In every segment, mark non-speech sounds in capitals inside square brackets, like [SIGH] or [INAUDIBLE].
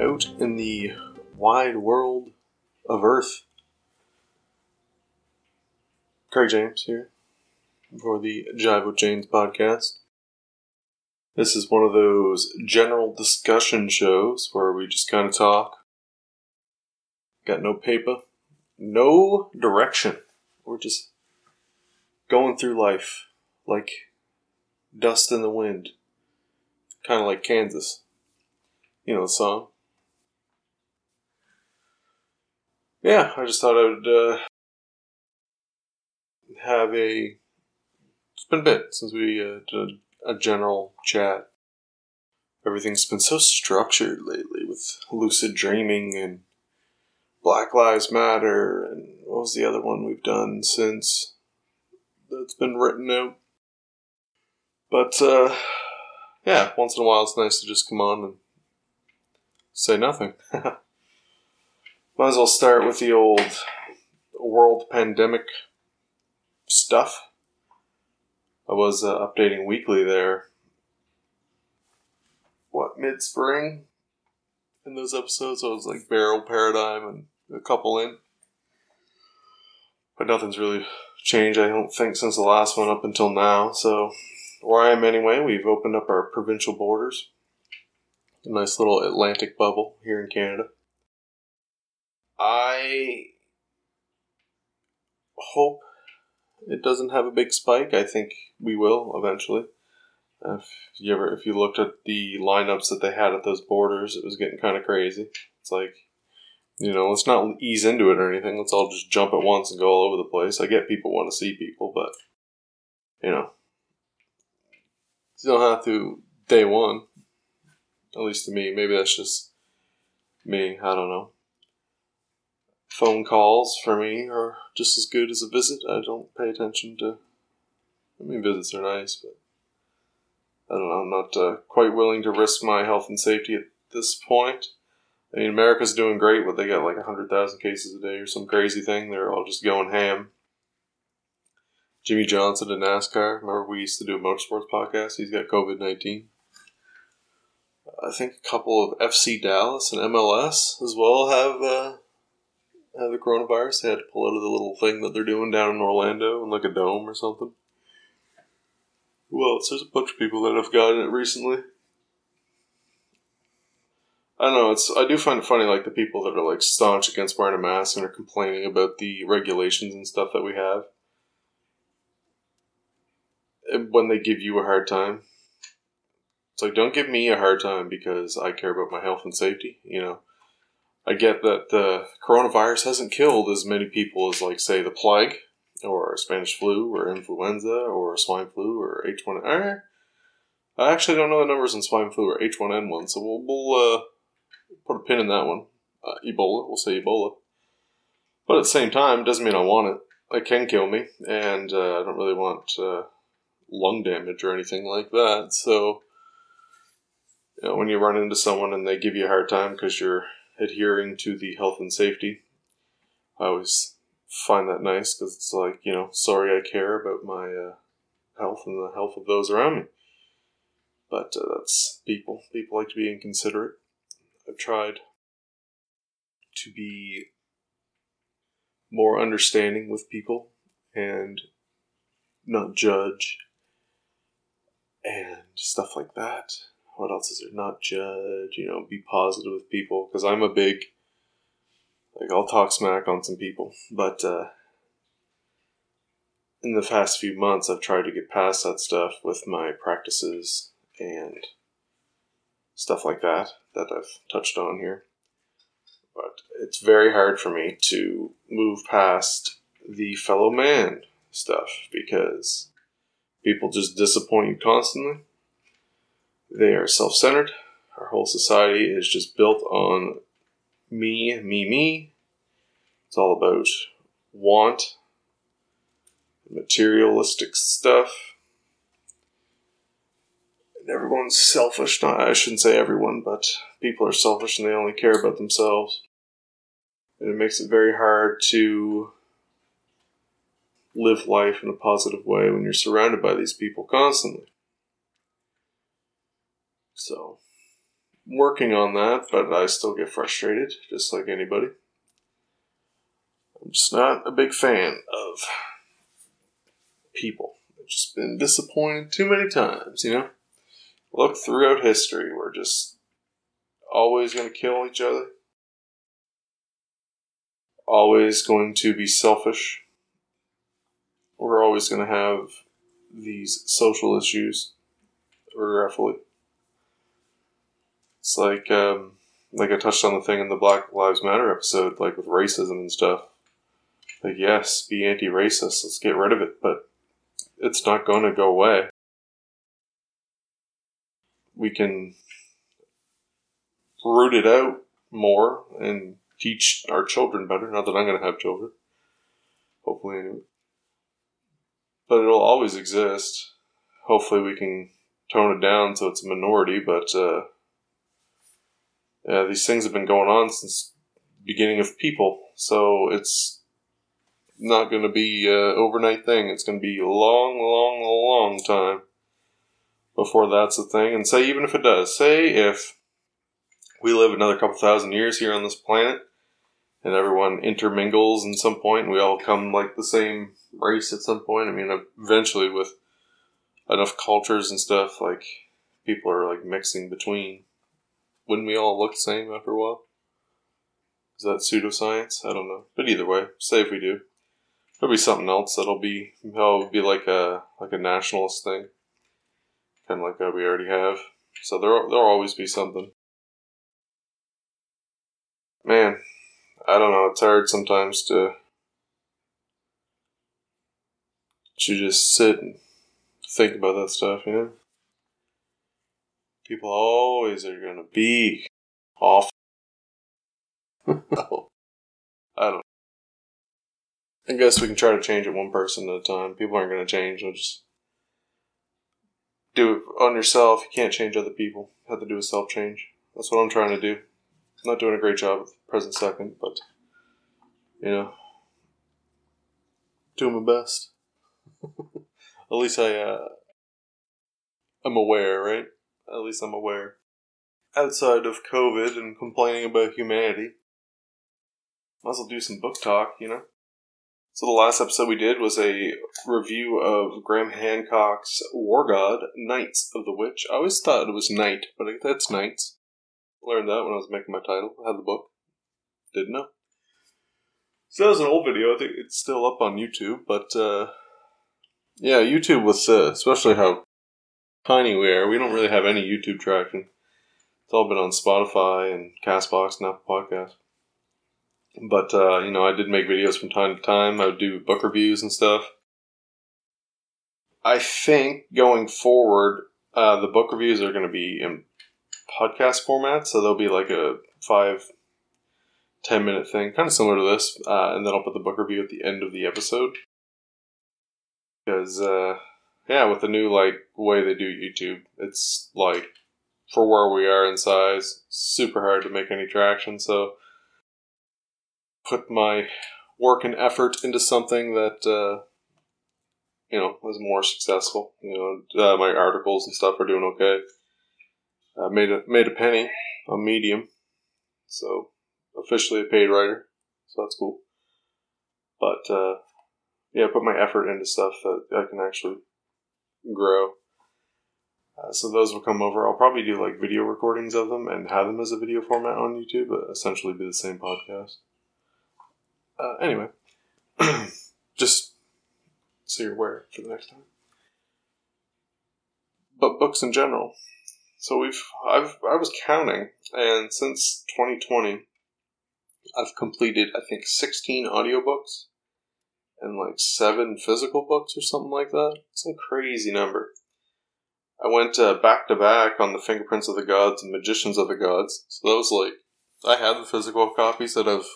Out in the wide world of Earth. Craig James here for the Jive with James podcast. This is one of those general discussion shows where we just kind of talk. Got no paper, no direction. We're just going through life like dust in the wind. Kind of like Kansas. You know the song. Yeah, I just thought I would uh, have a. It's been a bit since we uh, did a general chat. Everything's been so structured lately with lucid dreaming and Black Lives Matter and what was the other one we've done since that's been written out. But uh, yeah, once in a while it's nice to just come on and say nothing. [LAUGHS] Might as well start with the old world pandemic stuff. I was uh, updating weekly there. What, mid spring? In those episodes, I was like Barrel Paradigm and a couple in. But nothing's really changed, I don't think, since the last one up until now. So, where I am anyway, we've opened up our provincial borders. A nice little Atlantic bubble here in Canada. I hope it doesn't have a big spike. I think we will eventually. If you ever, if you looked at the lineups that they had at those borders, it was getting kind of crazy. It's like, you know, let's not ease into it or anything. Let's all just jump at once and go all over the place. I get people want to see people, but you know, you don't have to day one. At least to me, maybe that's just me. I don't know. Phone calls for me are just as good as a visit. I don't pay attention to. I mean, visits are nice, but I don't know. I'm not uh, quite willing to risk my health and safety at this point. I mean, America's doing great. but they got like hundred thousand cases a day or some crazy thing. They're all just going ham. Jimmie Johnson in NASCAR. Remember we used to do a motorsports podcast. He's got COVID nineteen. I think a couple of FC Dallas and MLS as well have uh, have the coronavirus. They had to pull out of the little thing that they're doing down in Orlando in like a dome or something. Else? There's a bunch of people that have gotten it recently. I don't know. It's I do find it funny, like the people that are like staunch against wearing a mask and are complaining about the regulations and stuff that we have. And when they give you a hard time, it's like don't give me a hard time because I care about my health and safety. You know, I get that the coronavirus hasn't killed as many people as like say the plague or Spanish flu or influenza or swine flu or H one. Eh, I actually don't know the numbers in swine flu or H one N one, so we'll we'll uh, put a pin in that one. Uh, Ebola, we'll say Ebola. But at the same time, it doesn't mean I want it. It can kill me, and uh, I don't really want uh, lung damage or anything like that. So, you know, when you run into someone and they give you a hard time because you're adhering to the health and safety, I always find that nice because it's like, you know, sorry I care about my uh, health and the health of those around me. But uh, that's people. People like to be inconsiderate. I've tried to be more understanding with people and not judge and stuff like that. What else is there? Not judge, you know, be positive with people because I'm a big like I'll talk smack on some people, but uh, in the past few months, I've tried to get past that stuff with my practices and stuff like that that I've touched on here. But it's very hard for me to move past the fellow man stuff because people just disappoint you constantly. They are self centered. Our whole society is just built on me, me, me. It's all about want, materialistic stuff. And everyone's selfish. Not, I shouldn't say everyone, but people are selfish and they only care about themselves. And it makes it very hard to live life in a positive way when you're surrounded by these people constantly. So, working on that, but I still get frustrated, just like anybody. I'm just not a big fan of people. I've just been disappointed too many times, you know? Look throughout history, we're just always going to kill each other, always going to be selfish. We're always going to have these social issues, regretfully. It's like, um, like I touched on the thing in the Black Lives Matter episode, like with racism and stuff. Like, yes, be anti racist, let's get rid of it, but it's not going to go away. We can root it out more and teach our children better. Not that I'm going to have children. Hopefully, anyway. But it'll always exist. Hopefully, we can tone it down so it's a minority, but uh, yeah, these things have been going on since beginning of people, so it's not going to be an overnight thing. It's going to be a long, long, long time before that's a thing. And say, even if it does, say if we live another couple thousand years here on this planet and everyone intermingles in some point and we all come like the same race at some point. I mean, eventually with enough cultures and stuff, like people are like mixing between. Wouldn't we all look the same after a while? Is that pseudoscience? I don't know. But either way, say if we do. There'll be something else that'll be it'll be like a like a nationalist thing, kind of like we already have. So there there'll always be something. Man, I don't know. It's hard sometimes to to just sit and think about that stuff. You know, people always are gonna be off. [LAUGHS] I don't. I guess we can try to change it one person at a time. People aren't going to change. They'll just do it on yourself. You can't change other people. You have to do a self change. That's what I'm trying to do. I'm not doing a great job at the present second, but you know, doing my best. [LAUGHS] at least I, uh, I'm aware, right? At least I'm aware. Outside of COVID and complaining about humanity, might as well do some book talk, you know? So the last episode we did was a review of Graham Hancock's War God, Knights of the Witch. I always thought it was Knight, but that's Knights. Learned that when I was making my title. I had the book. Didn't know. So that was an old video. I think it's still up on YouTube, but uh, yeah, YouTube was uh, especially how tiny we don't really have any YouTube traction. It's all been on Spotify and Castbox and Apple Podcasts. But uh, you know, I did make videos from time to time. I would do book reviews and stuff. I think going forward, uh, the book reviews are going to be in podcast format, so there'll be like a five, ten minute thing, kind of similar to this, uh, and then I'll put the book review at the end of the episode. Because, uh, yeah, with the new like way they do YouTube, it's like for where we are in size, super hard to make any traction. So put my work and effort into something that uh, you know was more successful. You know, uh, my articles and stuff are doing okay. I made a made a penny on Medium, so officially a paid writer, so that's cool. But uh, yeah, put my effort into stuff that I can actually grow. Uh, so those will come over. I'll probably do like video recordings of them and have them as a video format on YouTube, but essentially be the same podcast. Uh, anyway, [CLEARS THROAT] just so you're aware for the next time. But books in general. So we've I've I was counting, and since 2020, I've completed I think 16 audiobooks and like seven physical books or something like that. Some crazy number. I went uh, back to back on the Fingerprints of the Gods and Magicians of the Gods. So that was like I have the physical copies that I've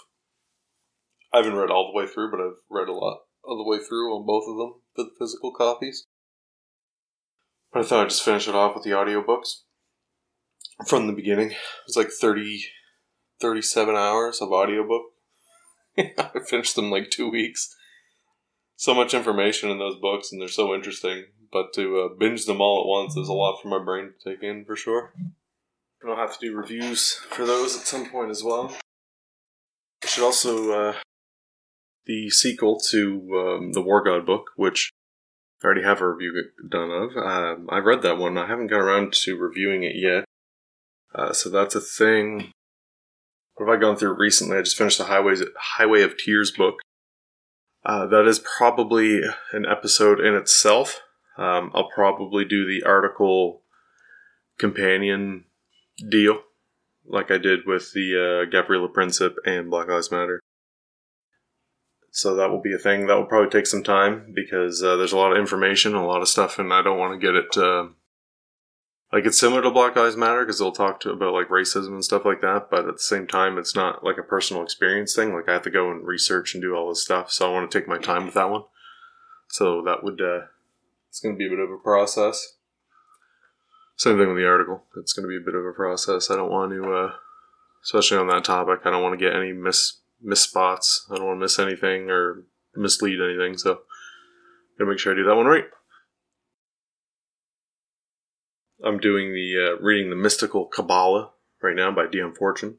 I haven't read all the way through, but I've read a lot of the way through on both of them, the physical copies. But I thought I'd just finish it off with the audiobooks from the beginning. It was like 30, 37 hours of audiobook. [LAUGHS] I finished them like two weeks. So much information in those books, and they're so interesting. But to uh, binge them all at once is a lot for my brain to take in, for sure. And I'll have to do reviews for those at some point as well. I should also uh, the sequel to um, the War God book, which I already have a review done of. Um, I read that one. I haven't got around to reviewing it yet. Uh, so that's a thing. What have I gone through recently? I just finished the Highways Highway of Tears book. Uh, that is probably an episode in itself. Um, I'll probably do the article companion deal, like I did with the uh, Gavrilo Princip and Black Lives Matter. So that will be a thing. That will probably take some time because uh, there's a lot of information, a lot of stuff, and I don't want to get it. Like it's similar to Black Lives Matter because they'll talk to about like racism and stuff like that, but at the same time, it's not like a personal experience thing. Like I have to go and research and do all this stuff, so I want to take my time with that one. So that would uh, it's going to be a bit of a process. Same thing with the article. It's going to be a bit of a process. I don't want to, uh, especially on that topic, I don't want to get any miss miss spots. I don't want to miss anything or mislead anything. So, gotta make sure I do that one right. I'm doing the uh, reading the Mystical Kabbalah right now by Dion Fortune.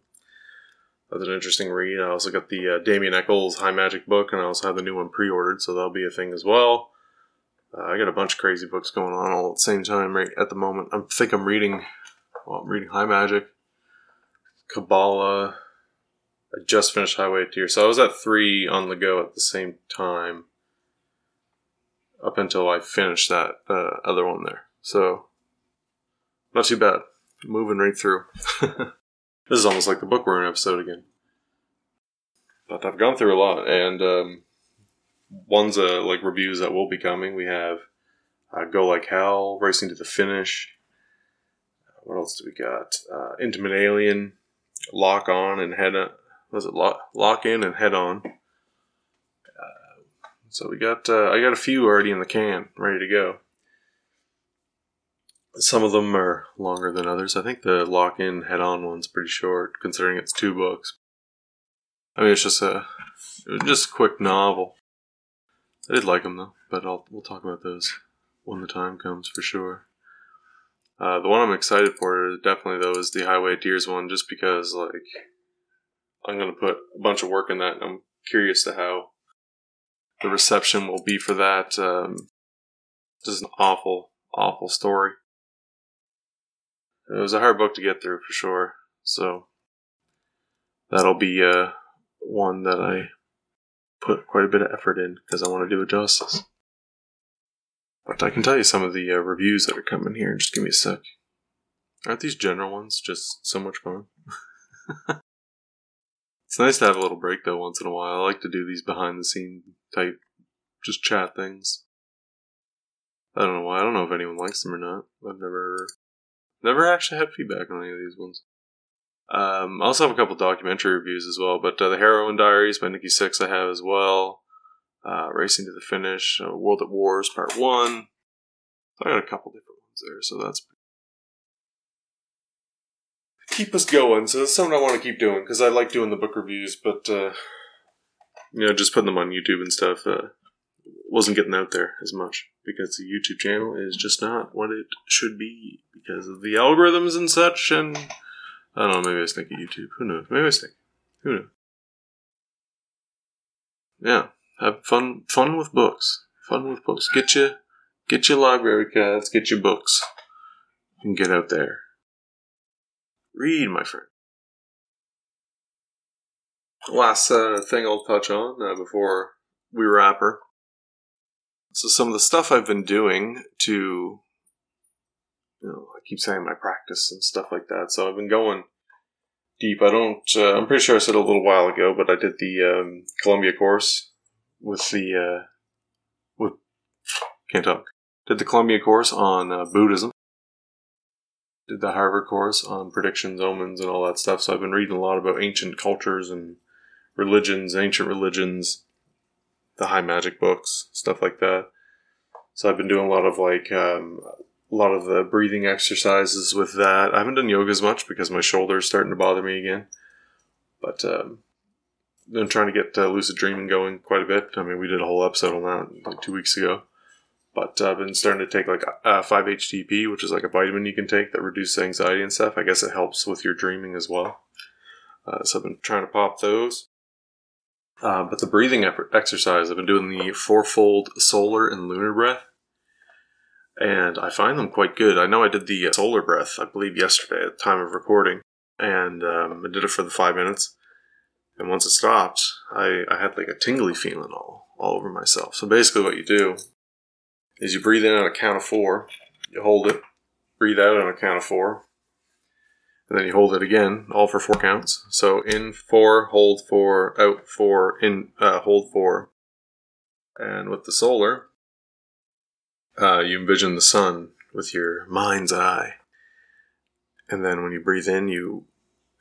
That's an interesting read. I also got the uh, Damien Echols High Magic book, and I also have the new one pre-ordered, so that'll be a thing as well. Uh, I got a bunch of crazy books going on all at the same time right at the moment. I think I'm reading. Well, I'm reading High Magic, Kabbalah. I just finished Highway of Tears, so I was at three on the go at the same time, up until I finished that uh, other one there. So, not too bad. Moving right through. [LAUGHS] this is almost like the bookworm episode again. But I've gone through a lot, and um, ones uh, like reviews that will be coming. We have uh, Go Like Hell, Racing to the Finish. What else do we got? Uh, Intimate Alien, Lock On and Head On. Was it Lock, lock In and Head On? Uh, so we got uh, I got a few already in the can, ready to go. Some of them are longer than others. I think the Lock In Head On one's pretty short, considering it's two books. I mean, it's just a just a quick novel. I did like them though, but I'll we'll talk about those when the time comes for sure. Uh, the one I'm excited for definitely though is the Highway Tears one, just because like I'm gonna put a bunch of work in that. And I'm curious to how the reception will be for that. Um, is an awful, awful story. It was a hard book to get through for sure, so that'll be uh, one that I put quite a bit of effort in because I want to do it justice. But I can tell you some of the uh, reviews that are coming here. Just give me a sec. Aren't these general ones just so much fun? [LAUGHS] it's nice to have a little break though once in a while. I like to do these behind the scene type, just chat things. I don't know why. I don't know if anyone likes them or not. I've never, never actually had feedback on any of these ones. Um, I also have a couple documentary reviews as well, but uh, the Heroin Diaries by Nikki Sixx I have as well. Uh, Racing to the Finish, uh, World at Wars Part One. So I got a couple different ones there, so that's keep us going. So that's something I want to keep doing because I like doing the book reviews, but uh, you know, just putting them on YouTube and stuff uh, wasn't getting out there as much because the YouTube channel is just not what it should be because of the algorithms and such and I don't know, maybe I stink at YouTube. Who knows? Maybe I stink. Who knows? Yeah. Have fun fun with books. Fun with books. Get your get your library cards, get your books. And get out there. Read, my friend. Last uh, thing I'll touch on uh, before we wrap her. So some of the stuff I've been doing to you know, I keep saying my practice and stuff like that. So I've been going deep. I don't. Uh, I'm pretty sure I said a little while ago, but I did the um, Columbia course with the uh, with can't talk. Did the Columbia course on uh, Buddhism. Did the Harvard course on predictions, omens, and all that stuff. So I've been reading a lot about ancient cultures and religions, ancient religions, the high magic books, stuff like that. So I've been doing a lot of like um, a lot of the breathing exercises with that. I haven't done yoga as much because my shoulder is starting to bother me again. But um, I'm trying to get uh, lucid dreaming going quite a bit. I mean, we did a whole episode on that like two weeks ago. But uh, I've been starting to take like uh, 5-HTP, which is like a vitamin you can take that reduces anxiety and stuff. I guess it helps with your dreaming as well. Uh, so I've been trying to pop those. Uh, but the breathing exercise, I've been doing the fourfold solar and lunar breath. And I find them quite good. I know I did the uh, solar breath, I believe, yesterday at the time of recording. And um, I did it for the five minutes. And once it stopped, I, I had like a tingly feeling all, all over myself. So basically, what you do is you breathe in on a count of four, you hold it, breathe out on a count of four, and then you hold it again, all for four counts. So in four, hold four, out four, in uh, hold four. And with the solar, uh, you envision the sun with your mind's eye. And then when you breathe in, you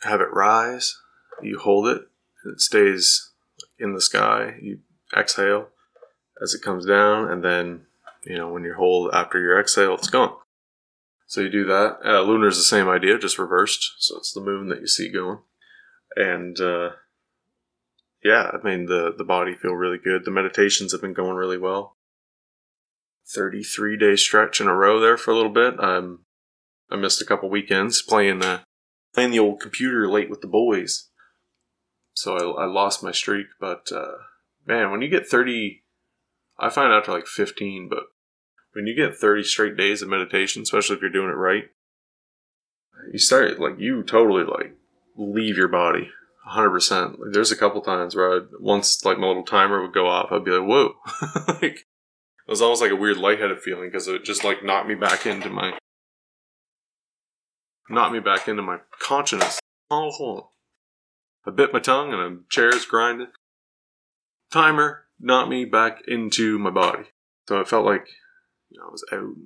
have it rise, you hold it, and it stays in the sky. You exhale as it comes down, and then, you know, when you hold after your exhale, it's gone. So you do that. Uh, lunar is the same idea, just reversed. So it's the moon that you see going. And uh, yeah, I mean the the body feel really good. The meditations have been going really well. Thirty three day stretch in a row there for a little bit. Um, I missed a couple weekends playing the playing the old computer late with the boys. So I, I lost my streak. But uh, man, when you get thirty, I find out to like fifteen, but when you get 30 straight days of meditation, especially if you're doing it right, you start like you totally like leave your body 100%. Like, there's a couple times where I'd, once like my little timer would go off, I'd be like, whoa. [LAUGHS] like, it was almost like a weird lightheaded feeling because it just like knocked me back into my, knocked me back into my consciousness. Oh, I bit my tongue and a chair's grinding. Timer knocked me back into my body. So it felt like you know, I was out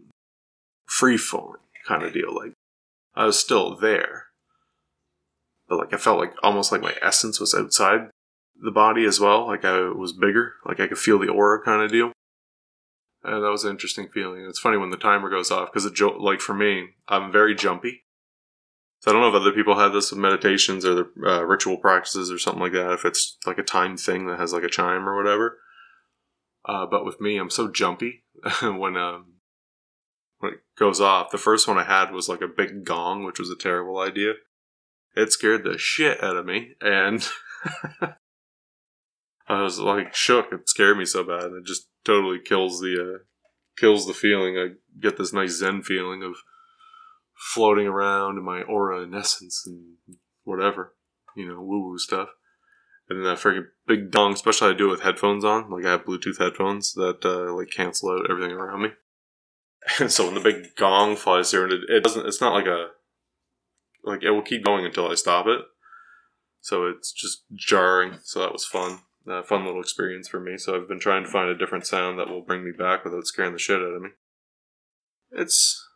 free falling kind of deal. Like I was still there. But like I felt like almost like my essence was outside the body as well. Like I was bigger. Like I could feel the aura kind of deal. And that was an interesting feeling. It's funny when the timer goes off because jo- like for me, I'm very jumpy. So I don't know if other people have this with meditations or the uh, ritual practices or something like that. If it's like a time thing that has like a chime or whatever. Uh, but with me, I'm so jumpy [LAUGHS] when um, when it goes off. The first one I had was like a big gong, which was a terrible idea. It scared the shit out of me, and [LAUGHS] I was like shook. It scared me so bad. It just totally kills the uh, kills the feeling. I get this nice zen feeling of floating around in my aura and essence and whatever, you know, woo woo stuff and that freaking big dong, especially I do it with headphones on. Like I have Bluetooth headphones that uh, like cancel out everything around me. And [LAUGHS] so when the big gong flies through, and it, it doesn't, it's not like a like it will keep going until I stop it. So it's just jarring. So that was fun, uh, fun little experience for me. So I've been trying to find a different sound that will bring me back without scaring the shit out of me. It's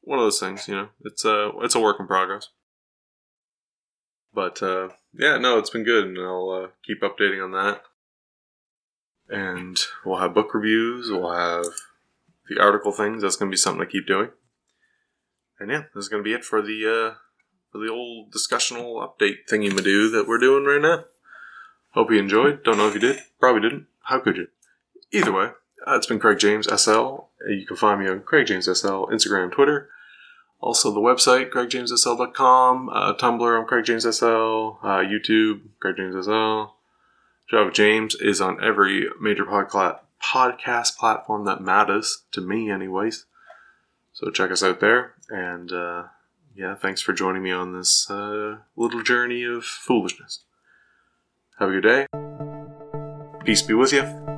one of those things, you know. It's a it's a work in progress. But uh, yeah, no, it's been good, and I'll uh, keep updating on that. And we'll have book reviews. We'll have the article things. That's going to be something I keep doing. And yeah, this is going to be it for the uh, for the old discussional update thingy madoo that we're doing right now. Hope you enjoyed. Don't know if you did. Probably didn't. How could you? Either way, uh, it's been Craig James SL. You can find me on Craig James SL, Instagram, Twitter. Also, the website, craigjamessl.com, uh, Tumblr, I'm Craig James SL, uh, YouTube, Craig James SL. Java James is on every major podcast podcast platform that matters, to me, anyways. So check us out there. And uh, yeah, thanks for joining me on this uh, little journey of foolishness. Have a good day. Peace be with you.